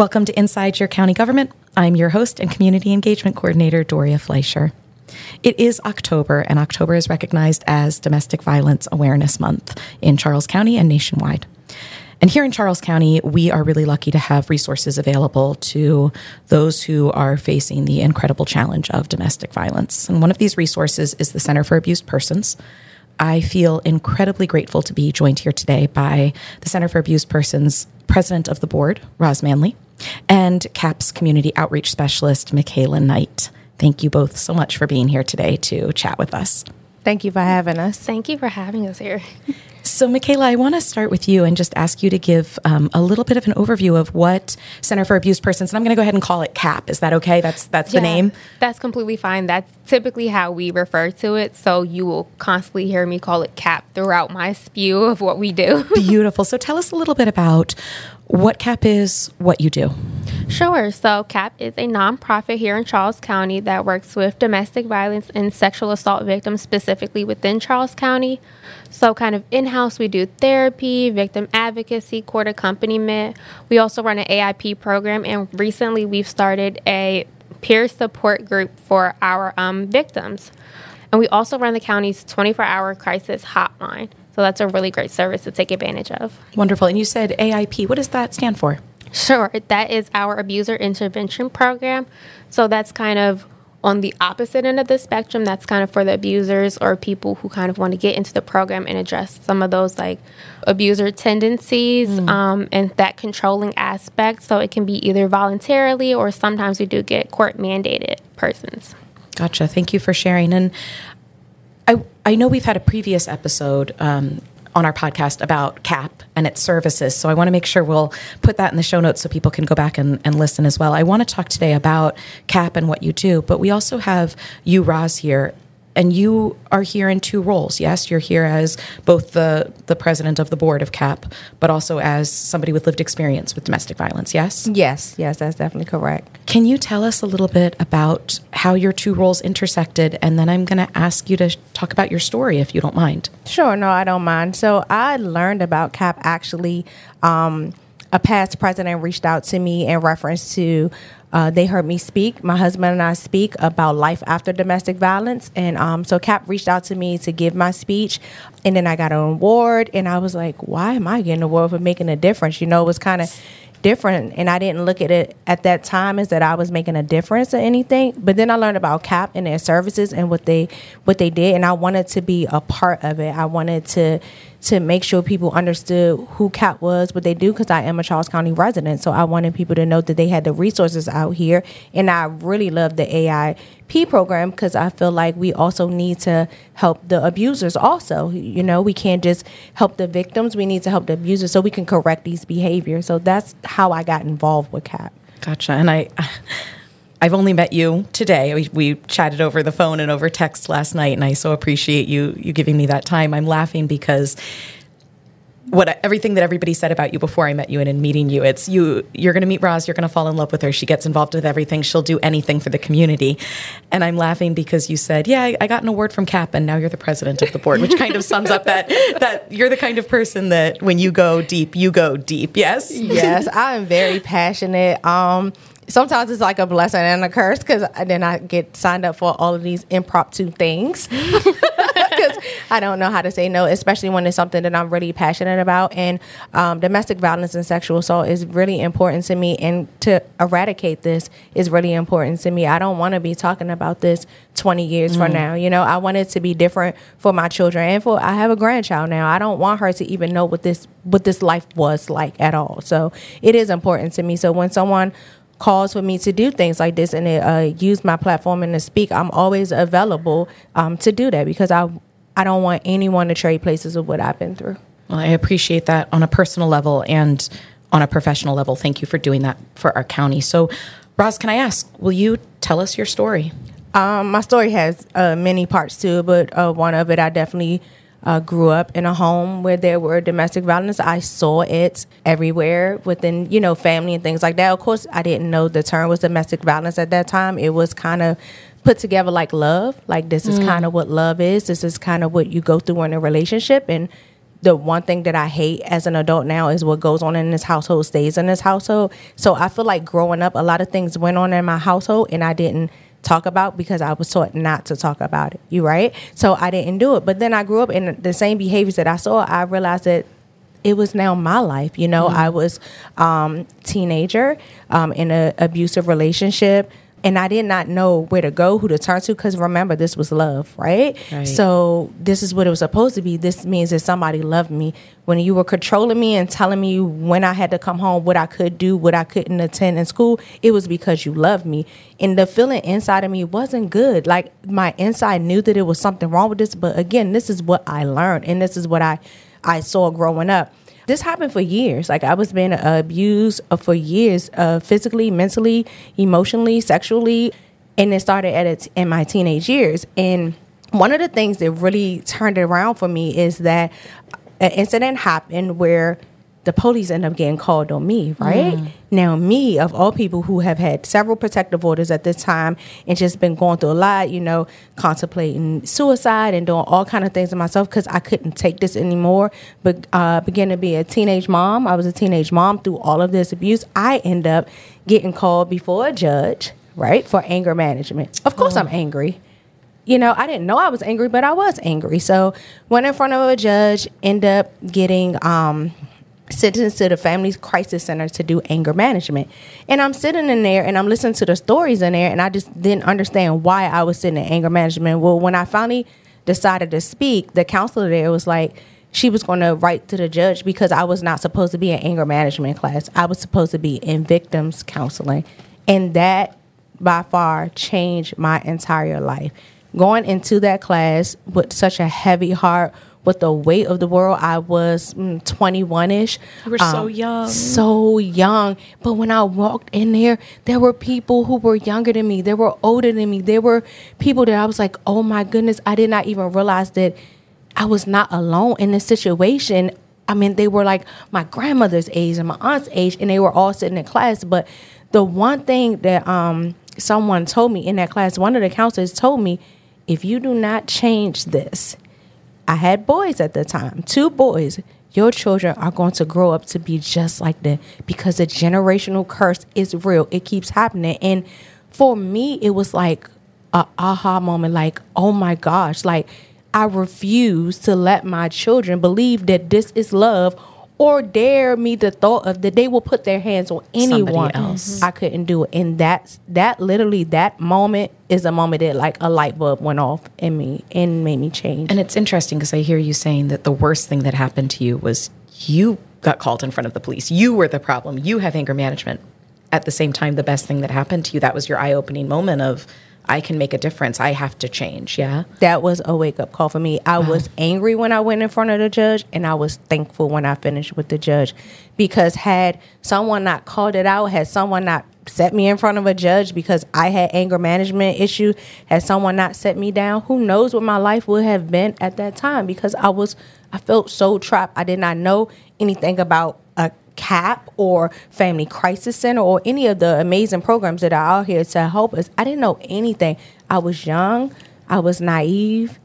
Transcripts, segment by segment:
Welcome to Inside Your County Government. I'm your host and Community Engagement Coordinator, Doria Fleischer. It is October, and October is recognized as Domestic Violence Awareness Month in Charles County and nationwide. And here in Charles County, we are really lucky to have resources available to those who are facing the incredible challenge of domestic violence. And one of these resources is the Center for Abused Persons. I feel incredibly grateful to be joined here today by the Center for Abused Persons president of the board, Roz Manley, and CAP's community outreach specialist, Michala Knight. Thank you both so much for being here today to chat with us. Thank you for having us. Thank you for having us here. So, Michala, I want to start with you and just ask you to give um, a little bit of an overview of what Center for Abused Persons, and I'm going to go ahead and call it CAP. Is that okay? That's that's yeah, the name. That's completely fine. That's typically how we refer to it. So you will constantly hear me call it CAP throughout my spew of what we do. Beautiful. So tell us a little bit about what CAP is, what you do. Sure. So, CAP is a nonprofit here in Charles County that works with domestic violence and sexual assault victims, specifically within Charles County. So, kind of in house, we do therapy, victim advocacy, court accompaniment. We also run an AIP program, and recently we've started a peer support group for our um, victims. And we also run the county's 24 hour crisis hotline. So that's a really great service to take advantage of. Wonderful. And you said AIP. What does that stand for? Sure. That is our abuser intervention program. So that's kind of on the opposite end of the spectrum. That's kind of for the abusers or people who kind of want to get into the program and address some of those like abuser tendencies mm. um, and that controlling aspect. So it can be either voluntarily or sometimes we do get court mandated persons. Gotcha. Thank you for sharing. And I, I know we've had a previous episode um, on our podcast about CAP and its services. So I want to make sure we'll put that in the show notes so people can go back and, and listen as well. I want to talk today about CAP and what you do, but we also have you, Roz, here and you are here in two roles. Yes, you're here as both the the president of the board of CAP, but also as somebody with lived experience with domestic violence. Yes. Yes, yes, that's definitely correct. Can you tell us a little bit about how your two roles intersected, and then I'm going to ask you to talk about your story if you don't mind. Sure, no, I don't mind. So I learned about CAP actually. Um, a past president reached out to me in reference to uh, they heard me speak. My husband and I speak about life after domestic violence, and um, so Cap reached out to me to give my speech, and then I got an award, and I was like, "Why am I getting an award for making a difference?" You know, it was kind of different. And I didn't look at it at that time as that I was making a difference or anything. But then I learned about CAP and their services and what they what they did. And I wanted to be a part of it. I wanted to to make sure people understood who CAP was, what they do, because I am a Charles County resident. So I wanted people to know that they had the resources out here. And I really love the AIP program because I feel like we also need to help the abusers also. You know, we can't just help the victims, we need to help the abusers so we can correct these behaviors. So that's how I got involved with CAP. Gotcha. And I. I've only met you today. We, we, chatted over the phone and over text last night, and I so appreciate you you giving me that time. I'm laughing because what everything that everybody said about you before I met you and in meeting you, it's you. You're going to meet Roz. You're going to fall in love with her. She gets involved with everything. She'll do anything for the community. And I'm laughing because you said, "Yeah, I, I got an award from CAP, and now you're the president of the board," which kind of sums up that that you're the kind of person that when you go deep, you go deep. Yes. Yes, I'm very passionate. Um, sometimes it's like a blessing and a curse because then I get signed up for all of these impromptu things because I don't know how to say no, especially when it's something that I'm really passionate about. And um, domestic violence and sexual assault is really important to me, and to eradicate this is really important to me. I don't want to be talking about this 20 years mm. from now. You know, I want it to be different for my children and for I have a grandchild now. I don't want her to even know what this what this life was like at all. So it is important to me. So when someone calls for me to do things like this and uh, use my platform and to speak, I'm always available um, to do that because I I don't want anyone to trade places of what I've been through. Well, I appreciate that on a personal level and on a professional level. Thank you for doing that for our county. So, Roz, can I ask, will you tell us your story? Um, my story has uh, many parts to it, but uh, one of it I definitely uh, grew up in a home where there were domestic violence. I saw it everywhere within, you know, family and things like that. Of course, I didn't know the term was domestic violence at that time. It was kind of put together like love. Like this is mm. kind of what love is. This is kind of what you go through in a relationship, and the one thing that I hate as an adult now is what goes on in this household stays in this household. So I feel like growing up, a lot of things went on in my household and I didn't talk about because I was taught not to talk about it. You right? So I didn't do it. But then I grew up in the same behaviors that I saw. I realized that it was now my life. You know, mm-hmm. I was um, teenager um, in an abusive relationship and I did not know where to go, who to turn to, because remember, this was love, right? right? So this is what it was supposed to be. This means that somebody loved me. When you were controlling me and telling me when I had to come home, what I could do, what I couldn't attend in school, it was because you loved me. And the feeling inside of me wasn't good. Like my inside knew that it was something wrong with this, but again, this is what I learned, and this is what I I saw growing up this happened for years. Like I was being abused for years, uh, physically, mentally, emotionally, sexually, and it started at in my teenage years. And one of the things that really turned it around for me is that an incident happened where the police end up getting called on me, right? Mm. Now, me, of all people who have had several protective orders at this time and just been going through a lot, you know, contemplating suicide and doing all kind of things to myself because I couldn't take this anymore. But uh, began to be a teenage mom. I was a teenage mom through all of this abuse. I end up getting called before a judge, right, for anger management. Of course, oh. I'm angry you know, I didn't know I was angry, but I was angry. So went in front of a judge, end up getting um, sentenced to the Family Crisis Center to do anger management. And I'm sitting in there and I'm listening to the stories in there, and I just didn't understand why I was sitting in anger management. Well, when I finally decided to speak, the counselor there was like, she was going to write to the judge because I was not supposed to be in anger management class. I was supposed to be in victims counseling. And that by far changed my entire life. Going into that class with such a heavy heart, with the weight of the world. I was 21 mm, ish. You were um, so young. So young. But when I walked in there, there were people who were younger than me. They were older than me. There were people that I was like, oh my goodness, I did not even realize that I was not alone in this situation. I mean, they were like my grandmother's age and my aunt's age, and they were all sitting in class. But the one thing that um, someone told me in that class, one of the counselors told me, if you do not change this, I had boys at the time, two boys. Your children are going to grow up to be just like them because the generational curse is real. It keeps happening. And for me, it was like a aha moment like, oh my gosh, like I refuse to let my children believe that this is love or dare me the thought of that they will put their hands on anyone else. Mm-hmm. I couldn't do it. And that's that literally that moment is a moment that like a light bulb went off in me and made me change. And it's interesting because I hear you saying that the worst thing that happened to you was you got called in front of the police. You were the problem. You have anger management. At the same time, the best thing that happened to you, that was your eye opening moment of I can make a difference. I have to change. Yeah. That was a wake up call for me. I wow. was angry when I went in front of the judge, and I was thankful when I finished with the judge because had someone not called it out, had someone not set me in front of a judge because I had anger management issue, had someone not set me down, who knows what my life would have been at that time because I was I felt so trapped. I did not know anything about a CAP or Family Crisis Center or any of the amazing programs that are out here to help us. I didn't know anything. I was young, I was naive,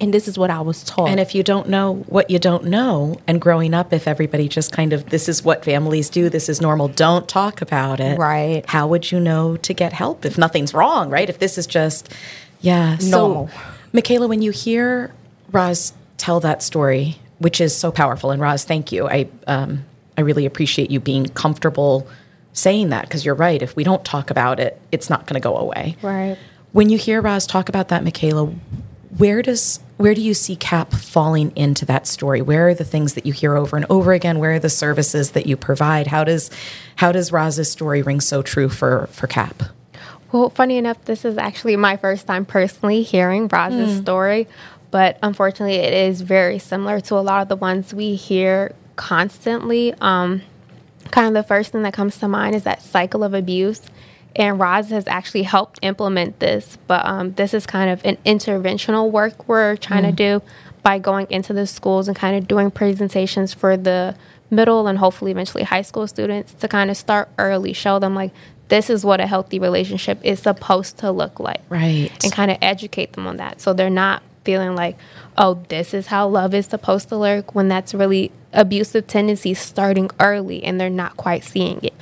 and this is what I was taught. And if you don't know what you don't know, and growing up, if everybody just kind of, this is what families do, this is normal, don't talk about it. Right. How would you know to get help if nothing's wrong, right? If this is just, yeah. Normal. So, Michala, when you hear Roz tell that story, which is so powerful, and Roz, thank you. I, um, I really appreciate you being comfortable saying that because you're right. If we don't talk about it, it's not going to go away. Right. When you hear Roz talk about that, Michala, where does where do you see CAP falling into that story? Where are the things that you hear over and over again? Where are the services that you provide? How does how does Roz's story ring so true for for CAP? Well, funny enough, this is actually my first time personally hearing Roz's mm. story, but unfortunately, it is very similar to a lot of the ones we hear constantly. Um, kind of the first thing that comes to mind is that cycle of abuse. And Roz has actually helped implement this, but um, this is kind of an interventional work we're trying mm. to do by going into the schools and kind of doing presentations for the middle and hopefully eventually high school students to kind of start early, show them like this is what a healthy relationship is supposed to look like. Right. And kind of educate them on that. So they're not feeling like, oh, this is how love is supposed to lurk when that's really abusive tendencies starting early and they're not quite seeing it.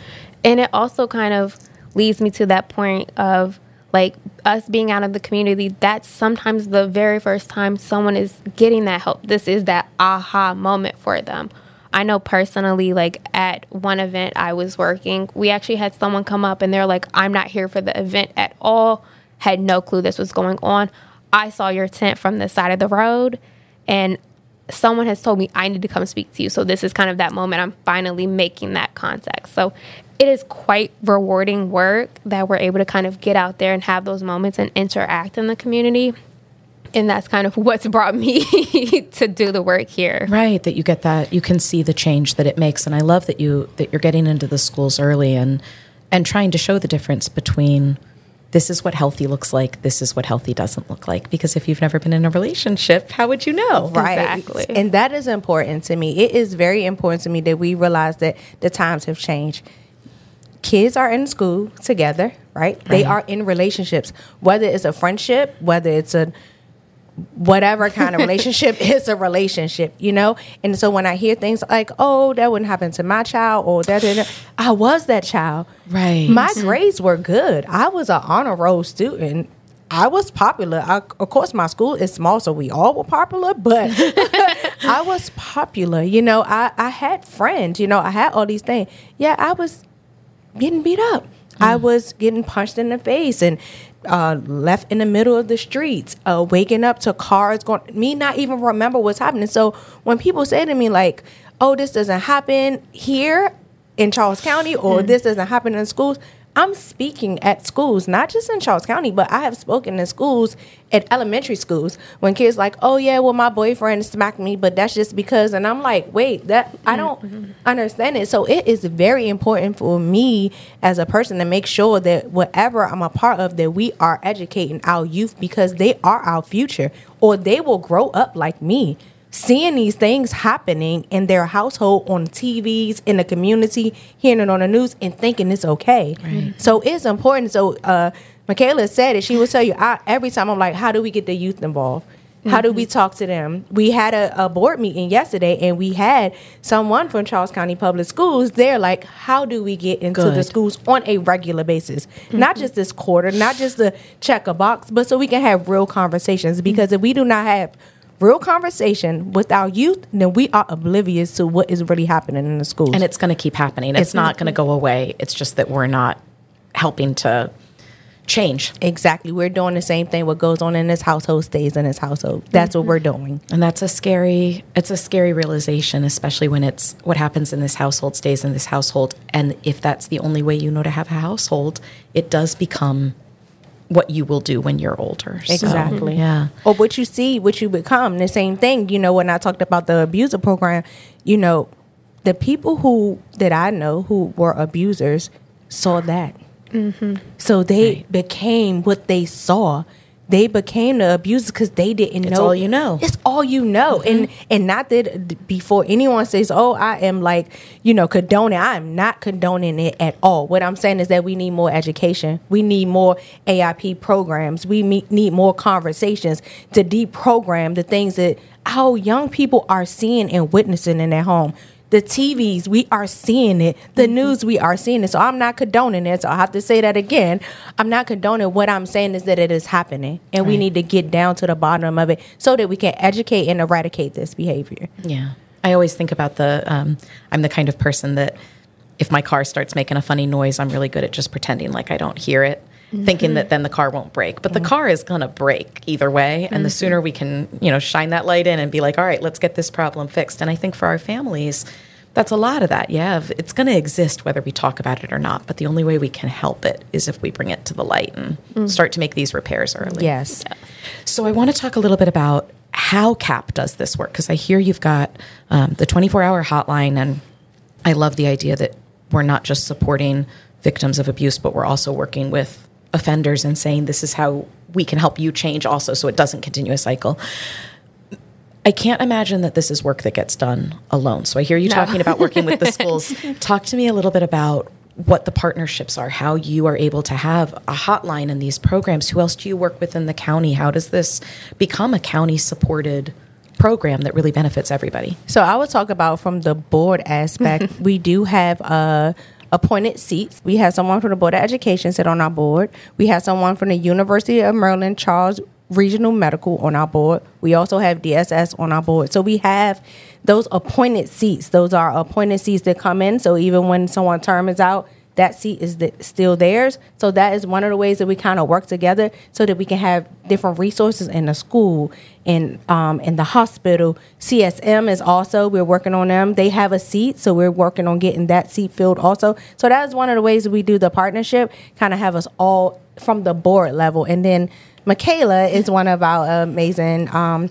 And it also kind of leads me to that point of like us being out of the community, that's sometimes the very first time someone is getting that help. This is that aha moment for them. I know personally, like at one event I was working, we actually had someone come up and they're like, I'm not here for the event at all, had no clue this was going on. I saw your tent from the side of the road and someone has told me I need to come speak to you. So this is kind of that moment I'm finally making that contact. So it is quite rewarding work that we're able to kind of get out there and have those moments and interact in the community. And that's kind of what's brought me to do the work here. Right, that you get that you can see the change that it makes and I love that you that you're getting into the schools early and and trying to show the difference between this is what healthy looks like, this is what healthy doesn't look like because if you've never been in a relationship, how would you know? Right. Exactly. And that is important to me. It is very important to me that we realize that the times have changed. Kids are in school together, right? They are in relationships, whether it's a friendship, whether it's a whatever kind of relationship it's a relationship you know? And so when i hear things like oh that wouldn't happen to my child or that, didn't, i was that child. Right. my grades were good. I was an honor roll student. I was popular. I, of course my school is small so we all were popular but i was popular you know? I, I had friends you know? I had all these things. Yeah i was getting beat up. I mm. was getting punched in the face and uh, left in the middle of the streets, uh, waking up to cars going, me not even remember what's happening. So when people say to me, like, oh, this doesn't happen here in Charles County or this doesn't happen in schools, I'm speaking at schools, not just in Charles County, but I have spoken in schools at elementary schools when kids like, oh yeah, well my boyfriend smacked me, but that's just because, and I'm like, wait, that I mm-hmm. don't understand it. So it is very important for me as a person to make sure that whatever I'm a part of, that we are educating our youth because they are our future, or they will grow up like me seeing these things happening in their household on TVs in the community, hearing it on the news, and thinking it's okay. So it's important. So uh, Michala said it. She will tell you I, every time. I'm like, how do we get the youth involved? How do we talk to them? We had a, a board meeting yesterday, and we had someone from Charles County Public Schools there. Like, how do we get into the schools on a regular basis? Not just this quarter, not just to check a box, but so we can have real conversations. Because if we do not have real conversation with our youth, then we are oblivious to what is really happening in the schools. and it's going to keep happening. It's, not going to go away. It's just that we're not helping to change. exactly we're doing the same thing. What goes on in this household stays in this household. That's what we're mm-hmm. doing. And that's a scary it's a scary realization especially when it's what happens in this household stays in this household and if that's the only way you know to have a household, it does become what you will do when you're older. So, Exactly. yeah. Or what you see, what you become. The same thing. You know, when I talked about the abuser program, you know, the people who that I know who were abusers saw that. Mm-hmm. So they Right. became what they saw. They became the abusers because they didn't It's know. all you know. It's all you know, mm-hmm. and and not that before anyone says, "Oh, I am like you know condoning." I am not condoning it at all. What I'm saying is that we need more education. We need more AIP programs. We need more conversations to deprogram the things that our young people are seeing and witnessing in their home. The TVs, we are seeing it. The news, we are seeing it. So I'm not condoning it. So I have to say that again. I'm not condoning. What I'm saying is that it is happening, and we need to get down to the bottom of it so that we can educate and eradicate this behavior. Yeah. I always think about the, um, I'm the kind of person that if my car starts making a funny noise, I'm really good at just pretending like I don't hear it, thinking that mm-hmm. then the car won't break. But the car is going to break either way. And the mm-hmm. sooner we can, you know, shine that light in and be like, all right, let's get this problem fixed. And I think for our families, that's a lot of that. Yeah. It's going to exist whether we talk about it or not. But the only way we can help it is if we bring it to the light and mm. start to make these repairs early. Yes. So I want to talk a little bit about how CAP does this work because I hear you've got um, the 24 hour hotline, and I love the idea that we're not just supporting victims of abuse, but we're also working with offenders and saying this is how we can help you change also so it doesn't continue a cycle. I can't imagine that this is work that gets done alone. So I hear you talking about working with the schools. Talk to me a little bit about what the partnerships are, how you are able to have a hotline in these programs. Who else do you work with in the county? How does this become a county supported program that really benefits everybody? So I would talk about from the board aspect. we do have uh, appointed seats. We have someone from the Board of Education sit on our board. We have someone from the University of Maryland Charles Regional Medical on our board. We also have DSS on our board. So we have those appointed seats. Those are appointed seats that come in. So even when someone's term is out, that seat is the, still theirs. So that is one of the ways that we kind of work together so that we can have different resources in the school, in um, in the hospital. CSM is also we're working on them. They have a seat, so we're working on getting that seat filled also. So that is one of the ways that we do the partnership. Kind of have us all from the board level, and then Michala is one of our amazing um,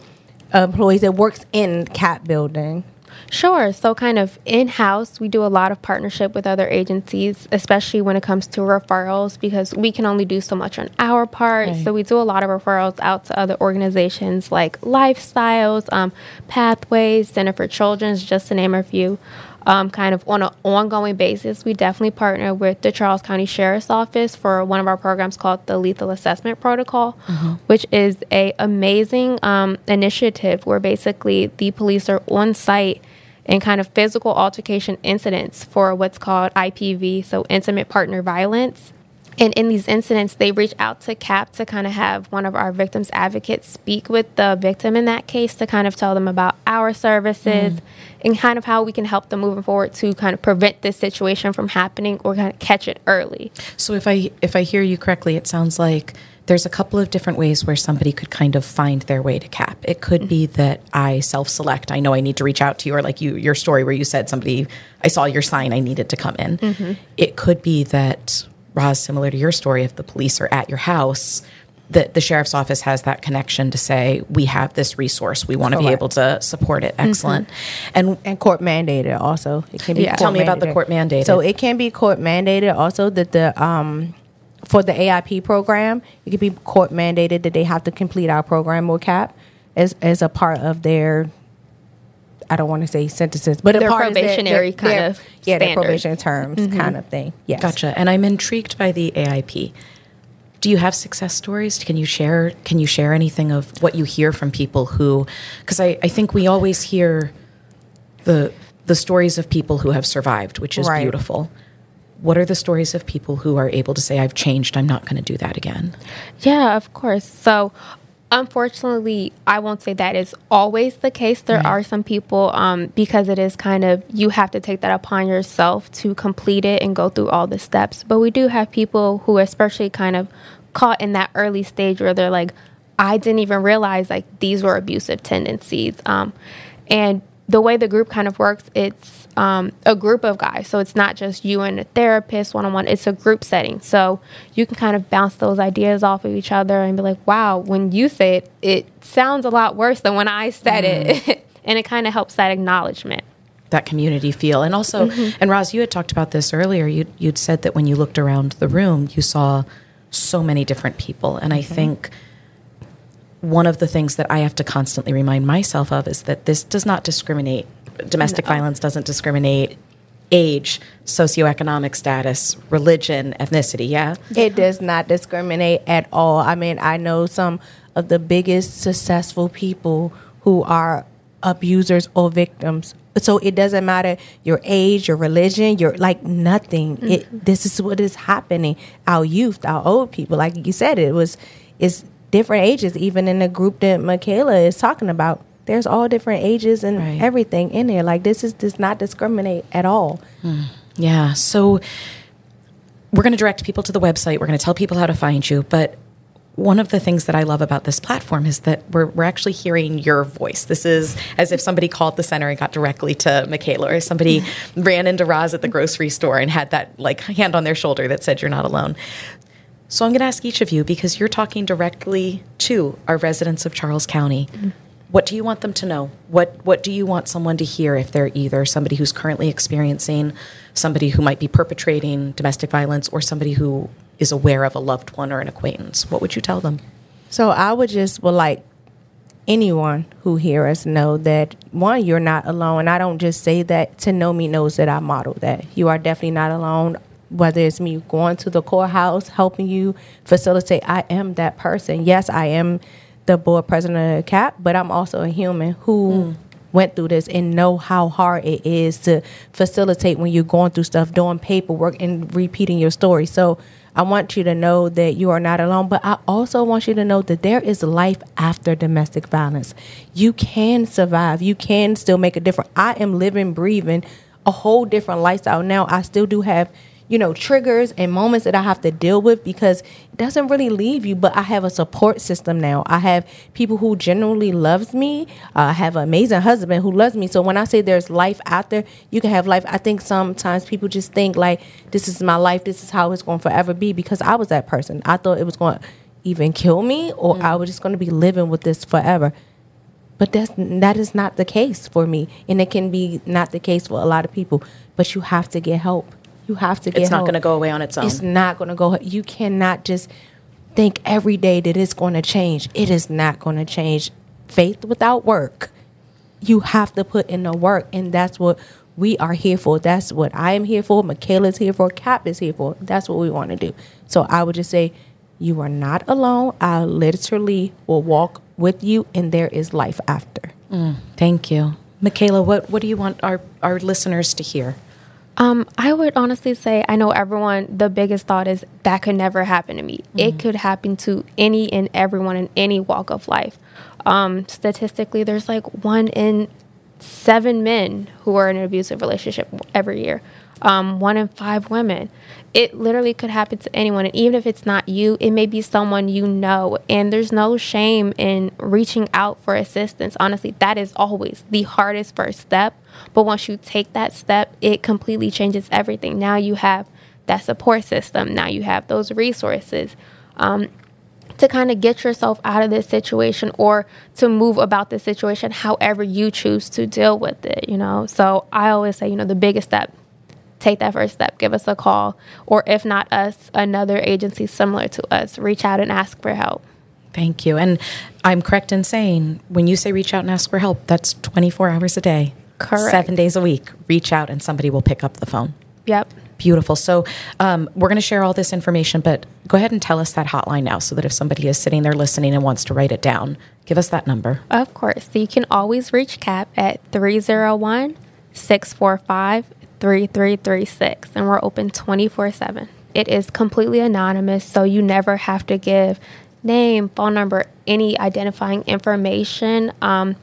employees that works in CAP building. Sure. So, kind of in house, we do a lot of partnership with other agencies, especially when it comes to referrals, because we can only do so much on our part. Right. So, we do a lot of referrals out to other organizations like Lifestyles, um, Pathways, Center for Children's, just to name a few. Um, kind of on an ongoing basis, we definitely partner with the Charles County Sheriff's Office for one of our programs called the Lethal Assessment Protocol, mm-hmm. which is a amazing um, initiative where basically the police are on site and kind of physical altercation incidents for what's called IPV, so intimate partner violence. And in these incidents, they reach out to CAP to kind of have one of our victims advocates speak with the victim in that case to kind of tell them about our services mm. and kind of how we can help them moving forward to kind of prevent this situation from happening or kind of catch it early. So if I if I hear you correctly, it sounds like there's a couple of different ways where somebody could kind of find their way to cap. It could mm-hmm. be that I self-select. I know I need to reach out to you, or like you, your story where you said somebody, I saw your sign, I needed to come in. Mm-hmm. It could be that Roz, similar to your story, if the police are at your house, that the sheriff's office has that connection to say we have this resource we want to be able to support it mm-hmm. excellent mm-hmm. and and court mandated also it can be yeah. tell me about the court mandated so it can be court mandated also that the um for the AIP program, it could be court mandated that they have to complete our program or CAP as as a part of their. I don't want to say sentences, but their a part probationary their, their, kind of yeah, their probation terms mm-hmm. kind of thing. Yes, gotcha. And I'm intrigued by the AIP. Do you have success stories? Can you share? Can you share anything of what you hear from people who? Because I, I think we always hear the the stories of people who have survived, which is right. beautiful what are the stories of people who are able to say, I've changed, I'm not going to do that again? Yeah, of course. So, unfortunately, I won't say that is always the case. There right. are some people, um, because it is kind of, you have to take that upon yourself to complete it and go through all the steps. But we do have people who, especially kind of caught in that early stage where they're like, I didn't even realize like these were abusive tendencies. Um, and the way the group kind of works, it's um, a group of guys. So it's not just you and a therapist one on one, it's a group setting. So you can kind of bounce those ideas off of each other and be like, wow, when you say it, it sounds a lot worse than when I said mm. it. and it kind of helps that acknowledgement. That community feel. And also, mm-hmm. and Roz, you had talked about this earlier. You, you'd said that when you looked around the room, you saw so many different people. And I mm-hmm. think one of the things that I have to constantly remind myself of is that this does not discriminate domestic no. violence doesn't discriminate age, socioeconomic status, religion, ethnicity, yeah? It does not discriminate at all. I mean, I know some of the biggest successful people who are abusers or victims. So it doesn't matter your age, your religion, your like nothing. Mm-hmm. It this is what is happening. Our youth, our old people, like you said, it was it's different ages, even in the group that Michala is talking about there's all different ages and right. everything in there. Like this is does not discriminate at all. Mm. Yeah. So we're going to direct people to the website. We're going to tell people how to find you, but one of the things that I love about this platform is that we're, we're actually hearing your voice. This is as if somebody called the center and got directly to Michala, or somebody ran into Roz at the grocery store and had that like hand on their shoulder that said, You're not alone. So I'm going to ask each of you because you're talking directly to our residents of Charles County. Mm-hmm what do you want them to know? What what do you want someone to hear if they're either somebody who's currently experiencing somebody who might be perpetrating domestic violence or somebody who is aware of a loved one or an acquaintance? What would you tell them? So I would just would like anyone who hear us know that one, you're not alone. I don't just say that to know me knows that I model that. You are definitely not alone. whether it's me going to the courthouse, helping you facilitate, I am that person. Yes, I am the board president of CAP, but I'm also a human who mm. went through this and know how hard it is to facilitate when you're going through stuff, doing paperwork and repeating your story. So I want you to know that you are not alone, but I also want you to know that there is life after domestic violence. You can survive. You can still make a difference. I am living, breathing a whole different lifestyle now. I still do have you know, triggers and moments that I have to deal with because it doesn't really leave you. But I have a support system now. I have people who genuinely loves me. Uh, I have an amazing husband who loves me. So when I say there's life out there, you can have life. I think sometimes people just think like this is my life. This is how it's going to forever be because I was that person. I thought it was going to even kill me or mm. I was just going to be living with this forever. But that's that is not the case for me, and it can be not the case for a lot of people. But you have to get help you have to get It's not going to go away on its own. It's not going to go. You cannot just think every day that it's going to change. It is not going to change. Faith without work. You have to put in the work, and that's what we are here for. That's what I am here for. Michala's here for. Cap is here for. That's what we want to do. So I would just say, you are not alone. I literally will walk with you, and there is life after. Mm, thank you, Michala. What what do you want our our listeners to hear? Um, I would honestly say I know everyone. The biggest thought is that could never happen to me. Mm-hmm. It could happen to any and everyone in any walk of life. Um, statistically, there's like one in seven men who are in an abusive relationship every year um, one in five women. It literally could happen to anyone. And even if it's not you, it may be someone you know. And there's no shame in reaching out for assistance. Honestly, that is always the hardest first step. But once you take that step, it completely changes everything. Now you have that support system, now you have those resources. Um, to kind of get yourself out of this situation or to move about the situation however you choose to deal with it, you know. So I always say, you know, the biggest step take that first step. Give us a call. Or if not us, another agency similar to us, reach out and ask for help. Thank you. And I'm correct in saying when you say reach out and ask for help, that's 24 hours a day. Correct. Seven days a week. Reach out and somebody will pick up the phone. Yep. Beautiful. So um, we're going to share all this information, but go ahead and tell us that hotline now so that if somebody is sitting there listening and wants to write it down, give us that number. Of course. So you can always reach CAP at 301 645 3336 and we're open 24/7. It is completely anonymous, so you never have to give name, phone number, any identifying information. Um,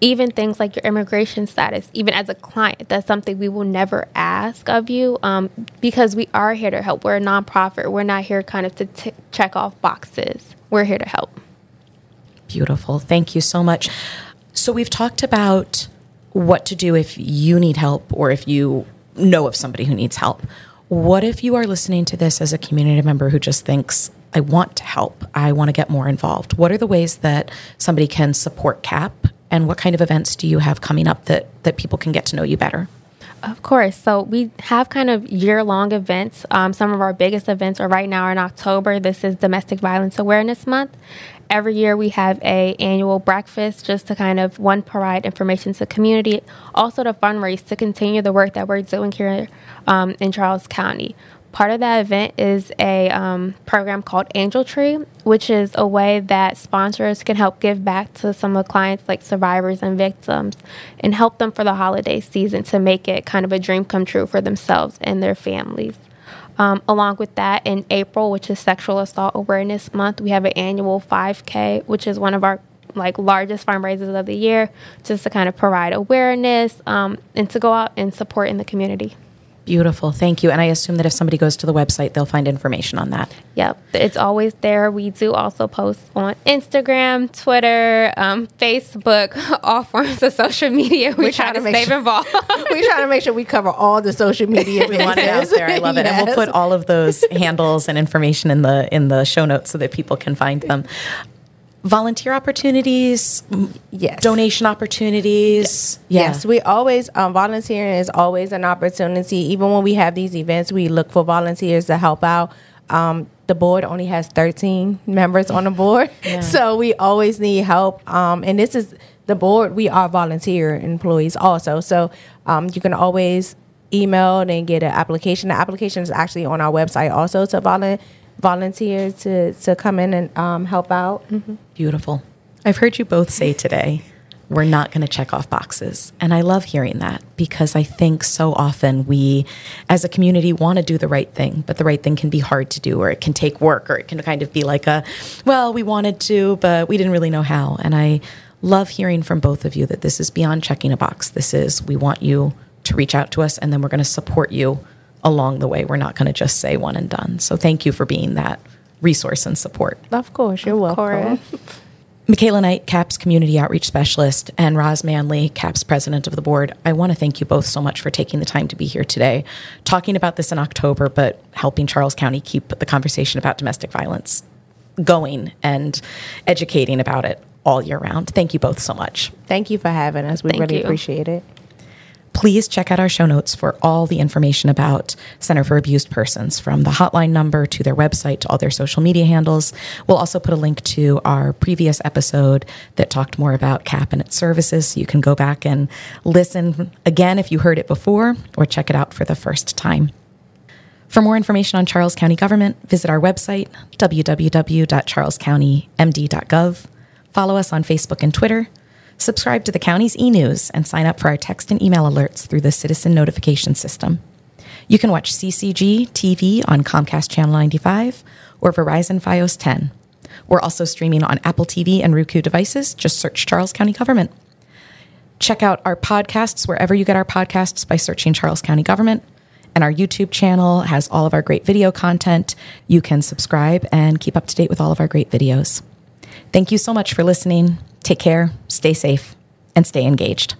even things like your immigration status, even as a client, that's something we will never ask of you um, because we are here to help. We're a nonprofit. We're not here kind of to t- check off boxes. We're here to help. Beautiful. Thank you so much. So, we've talked about what to do if you need help or if you know of somebody who needs help. What if you are listening to this as a community member who just thinks, I want to help, I want to get more involved? What are the ways that somebody can support CAP? And what kind of events do you have coming up that, that people can get to know you better? Of course. So we have kind of year long events. Um, some of our biggest events are right now in October. This is Domestic Violence Awareness Month every year we have a annual breakfast just to kind of one provide information to the community also to fundraise to continue the work that we're doing here um, in charles county. Part of that event is a um, program called angel tree which is a way that sponsors can help give back to some of the clients like survivors and victims and help them for the holiday season to make it kind of a dream come true for themselves and their families um, along with that, in April, which is Sexual Assault Awareness Month, we have an annual 5K, which is one of our like largest fundraisers of the year, just to kind of provide awareness um, and to go out and support in the community. Beautiful. Thank you. And I assume that if somebody goes to the website, they'll find information on that. Yep. It's always there. We do also post on Instagram, Twitter, um, Facebook, all forms of social media. We, we try, to, to stay sure, involved. we try to make sure we cover all the social media. we want it out there. I love yes. it. And we'll put all of those handles and information in the in the show notes so that people can find them volunteer opportunities yes donation opportunities yes, yeah. yes. we always um, volunteering is always an opportunity even when we have these events we look for volunteers to help out um, the board only has 13 members on the board yeah. so we always need help um, and this is the board we are volunteer employees also so um, you can always email and get an application. The application is actually on our website also to volu- volunteer to, to come in and um, help out. Beautiful. I've heard you both say today, we're not going to check off boxes. And I love hearing that because I think so often we, as a community, want to do the right thing, but the right thing can be hard to do, or it can take work, or it can kind of be like a, well, we wanted to, but we didn't really know how. And I love hearing from both of you that this is beyond checking a box. This is, we want you to reach out to us, and then we're going to support you along the way. We're not going to just say one and done. So thank you for being that resource and support. Of course, you're welcome. course. Michala Knight, CAP's Community Outreach Specialist, and Roz Manley, CAP's President of the Board, I want to thank you both so much for taking the time to be here today, talking about this in October, but helping Charles County keep the conversation about domestic violence going and educating about it all year round. Thank you both so much. Thank you for having us. We Thank really you. appreciate it. Please check out our show notes for all the information about Center for Abused Persons, from the hotline number to their website to all their social media handles. We'll also put a link to our previous episode that talked more about CAP and its services. So you can go back and listen again if you heard it before or check it out for the first time. For more information on Charles County government, visit our website, www.charlescountymd.gov. Follow us on Facebook and Twitter. Subscribe to the county's e news and sign up for our text and email alerts through the citizen notification system. You can watch CCG TV on Comcast Channel 95 or Verizon Fios 10. We're also streaming on Apple TV and Roku devices. Just search Charles County Government. Check out our podcasts wherever you get our podcasts by searching Charles County Government. And our YouTube channel has all of our great video content. You can subscribe and keep up to date with all of our great videos. Thank you so much for listening. Take care, stay safe, and stay engaged.